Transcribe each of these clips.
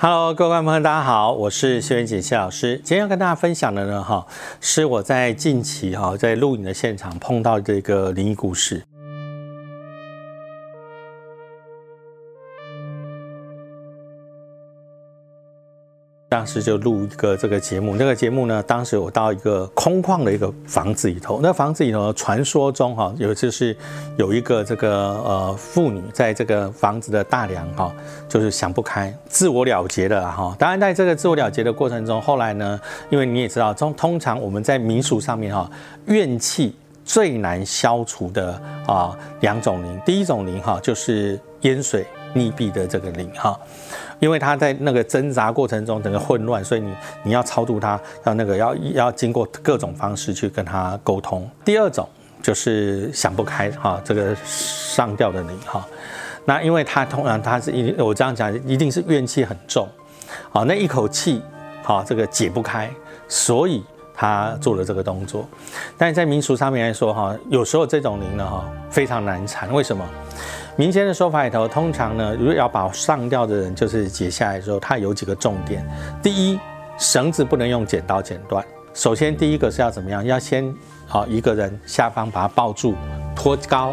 Hello，各位观众朋友，大家好，我是谢元锦谢老师。今天要跟大家分享的呢，哈，是我在近期哈在录影的现场碰到这个灵异故事。当时就录一个这个节目，那个节目呢，当时我到一个空旷的一个房子里头，那房子里头传说中哈，有就是有一个这个呃妇女在这个房子的大梁哈，就是想不开，自我了结了哈。当然在这个自我了结的过程中，后来呢，因为你也知道，通通常我们在民俗上面哈，怨气最难消除的啊两种灵，第一种灵哈就是淹水溺毙的这个灵哈。因为他在那个挣扎过程中整个混乱，所以你你要超度他，要那个要要经过各种方式去跟他沟通。第二种就是想不开哈，这个上吊的你哈，那因为他通常他是一我这样讲一定是怨气很重，好那一口气好这个解不开，所以他做了这个动作。但是在民俗上面来说哈，有时候这种灵呢哈非常难缠，为什么？民间的说法里头，通常呢，如果要把上吊的人就是解下来的时候，它有几个重点。第一，绳子不能用剪刀剪断。首先，第一个是要怎么样？要先好一个人下方把它抱住，托高，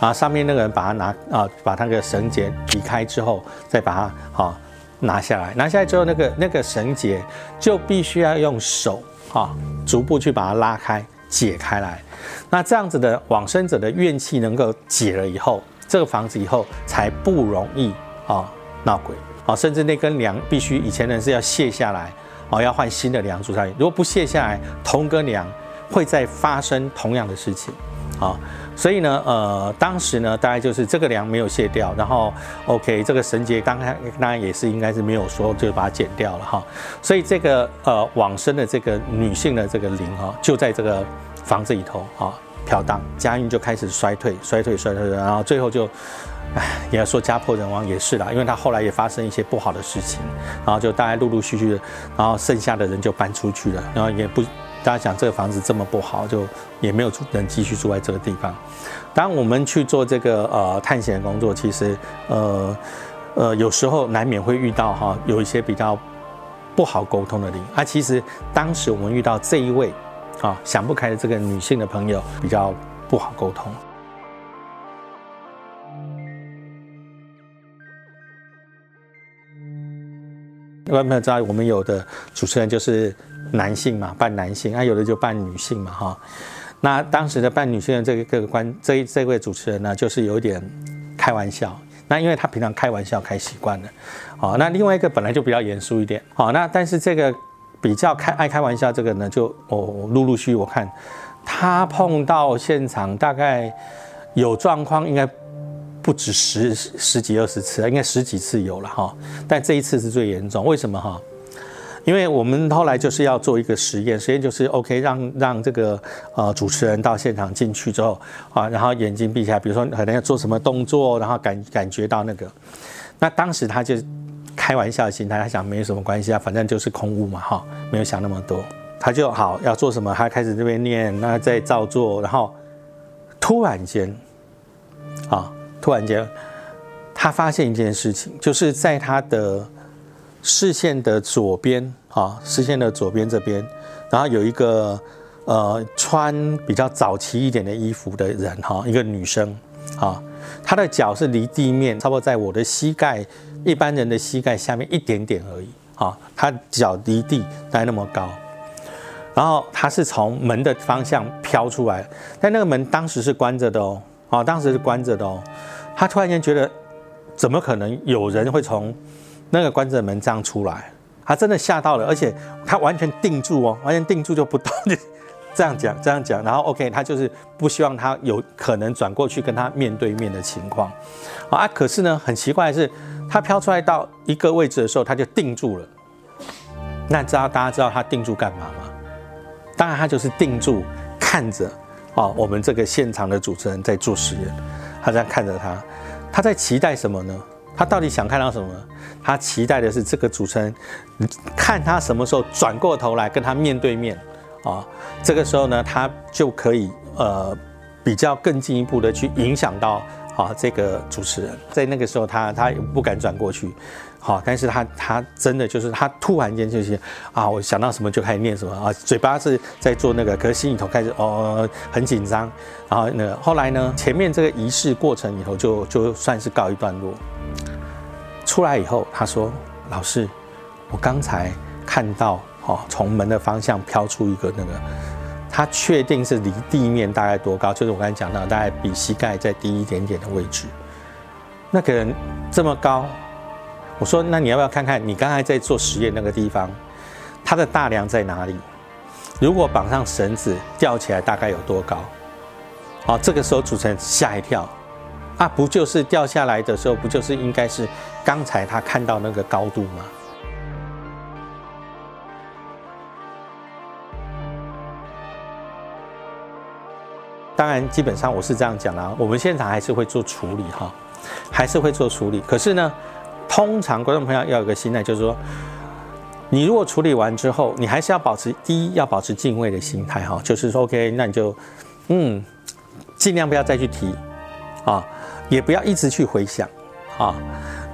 啊，上面那个人把它拿啊，把那个绳结离开之后，再把它好拿下来。拿下来之后，那个那个绳结就必须要用手啊，逐步去把它拉开解开来。那这样子的往生者的怨气能够解了以后。这个房子以后才不容易啊闹鬼啊，甚至那根梁必须以前人是要卸下来啊，要换新的梁柱上去。如果不卸下来，同根梁会再发生同样的事情啊。所以呢，呃，当时呢，大概就是这个梁没有卸掉，然后 OK，这个绳结刚开当然也是应该是没有说就把它剪掉了哈。所以这个呃往生的这个女性的这个灵哈，就在这个房子里头啊。飘荡，家运就开始衰退，衰退，衰退，然后最后就，唉，也要说家破人亡也是啦，因为他后来也发生一些不好的事情，然后就大概陆陆续续的，然后剩下的人就搬出去了，然后也不，大家讲这个房子这么不好，就也没有住人继续住在这个地方。当我们去做这个呃探险工作，其实呃呃有时候难免会遇到哈，有一些比较不好沟通的灵，啊，其实当时我们遇到这一位。啊，想不开的这个女性的朋友比较不好沟通。各位朋友知道，我们有的主持人就是男性嘛，扮男性；啊，有的就扮女性嘛，哈。那当时的扮女性的这个关这一这位主持人呢，就是有点开玩笑。那因为他平常开玩笑开习惯了，好，那另外一个本来就比较严肃一点，好，那但是这个。比较开爱开玩笑，这个呢，就哦，陆陆续我看他碰到现场大概有状况，应该不止十十几二十次，应该十几次有了哈。但这一次是最严重，为什么哈？因为我们后来就是要做一个实验，实验就是 OK，让让这个呃主持人到现场进去之后啊，然后眼睛闭起来，比如说可能要做什么动作，然后感感觉到那个，那当时他就。开玩笑的心态，他想没什么关系啊，反正就是空屋嘛，哈，没有想那么多。他就好要做什么，他开始这边念，那再照做，然后突然间，啊，突然间，他发现一件事情，就是在他的视线的左边，啊，视线的左边这边，然后有一个呃穿比较早期一点的衣服的人，哈，一个女生，啊，她的脚是离地面差不多在我的膝盖。一般人的膝盖下面一点点而已，啊，他脚离地大概那么高，然后他是从门的方向飘出来，但那个门当时是关着的哦，啊，当时是关着的哦，他突然间觉得，怎么可能有人会从那个关着的门这样出来？他真的吓到了，而且他完全定住哦，完全定住就不动，就这样讲，这样讲，然后 OK，他就是不希望他有可能转过去跟他面对面的情况，啊，可是呢，很奇怪的是。它飘出来到一个位置的时候，它就定住了。那知道大家知道它定住干嘛吗？当然，它就是定住看着哦，我们这个现场的主持人在做实验，他在看着他，他在期待什么呢？他到底想看到什么？他期待的是这个主持人看他什么时候转过头来跟他面对面啊？这个时候呢，他就可以呃比较更进一步的去影响到。啊这个主持人，在那个时候他他也不敢转过去。好，但是他他真的就是他突然间就是啊，我想到什么就开始念什么啊，嘴巴是在做那个，可是心里头开始哦很紧张，然后呢，后来呢，前面这个仪式过程以后就就算是告一段落。出来以后，他说：“老师，我刚才看到哦，从门的方向飘出一个那个，他确定是离地面大概多高？就是我刚才讲到，大概比膝盖再低一点点的位置。那个人这么高。”我说：“那你要不要看看你刚才在做实验那个地方，它的大梁在哪里？如果绑上绳子吊起来，大概有多高？”好，这个时候主持人吓一跳，啊，不就是掉下来的时候，不就是应该是刚才他看到那个高度吗？当然，基本上我是这样讲啦，我们现场还是会做处理哈，还是会做处理。可是呢？通常观众朋友要有个心态，就是说，你如果处理完之后，你还是要保持第一要保持敬畏的心态哈，就是说 OK，那你就嗯，尽量不要再去提啊，也不要一直去回想啊，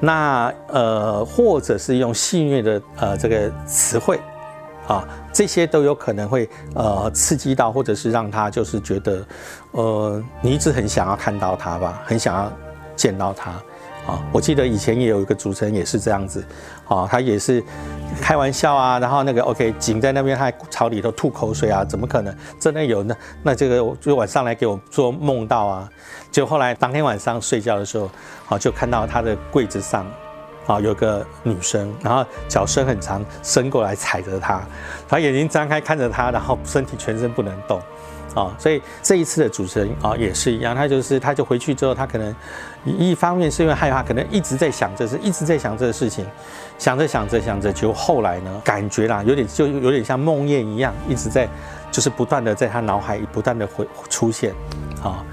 那呃，或者是用戏谑的呃这个词汇啊，这些都有可能会呃刺激到，或者是让他就是觉得呃你一直很想要看到他吧，很想要见到他。啊，我记得以前也有一个主持人也是这样子，啊，他也是开玩笑啊，然后那个 OK 井在那边，他朝里头吐口水啊，怎么可能真的有那那这个就晚上来给我做梦到啊，就后来当天晚上睡觉的时候，啊，就看到他的柜子上，啊，有个女生，然后脚伸很长，伸过来踩着她，她眼睛张开看着他，然后身体全身不能动。啊，所以这一次的主持人啊也是一样，他就是他就回去之后，他可能一方面是因为害怕，可能一直在想这事，一直在想这个事情，想着想着想着，就后来呢，感觉啦有点就有点像梦魇一样，一直在就是不断的在他脑海不断的会出现，啊，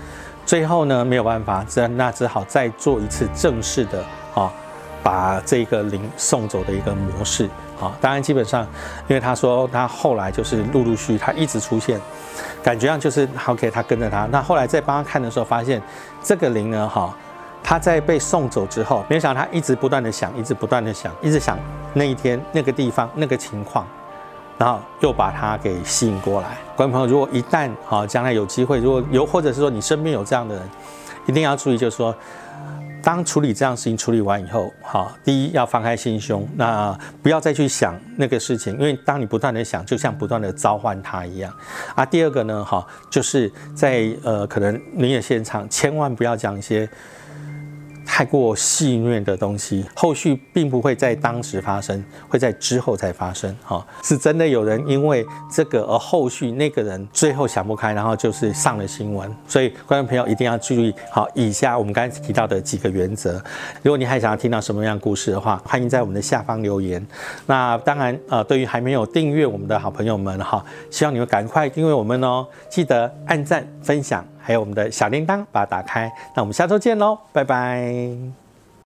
最后呢没有办法，只那只好再做一次正式的啊，把这个灵送走的一个模式啊，当然基本上，因为他说他后来就是陆陆续他一直出现。感觉上就是 OK，他跟着他。那后来在帮他看的时候，发现这个灵呢，哈，他在被送走之后，没想到他一直不断的想，一直不断的想，一直想那一天那个地方那个情况，然后又把他给吸引过来。观众朋友，如果一旦啊将来有机会，如果有或者是说你身边有这样的人，一定要注意，就是说。当处理这样事情处理完以后，哈，第一要放开心胸，那不要再去想那个事情，因为当你不断的想，就像不断的召唤它一样。啊，第二个呢，哈，就是在呃可能你也现场，千万不要讲一些。太过戏谑的东西，后续并不会在当时发生，会在之后才发生。哈，是真的有人因为这个而后续那个人最后想不开，然后就是上了新闻。所以观众朋友一定要注意。好，以下我们刚才提到的几个原则。如果你还想要听到什么样故事的话，欢迎在我们的下方留言。那当然，呃，对于还没有订阅我们的好朋友们，哈，希望你们赶快订阅我们哦。记得按赞、分享。还有我们的小铃铛，把它打开。那我们下周见喽，拜拜。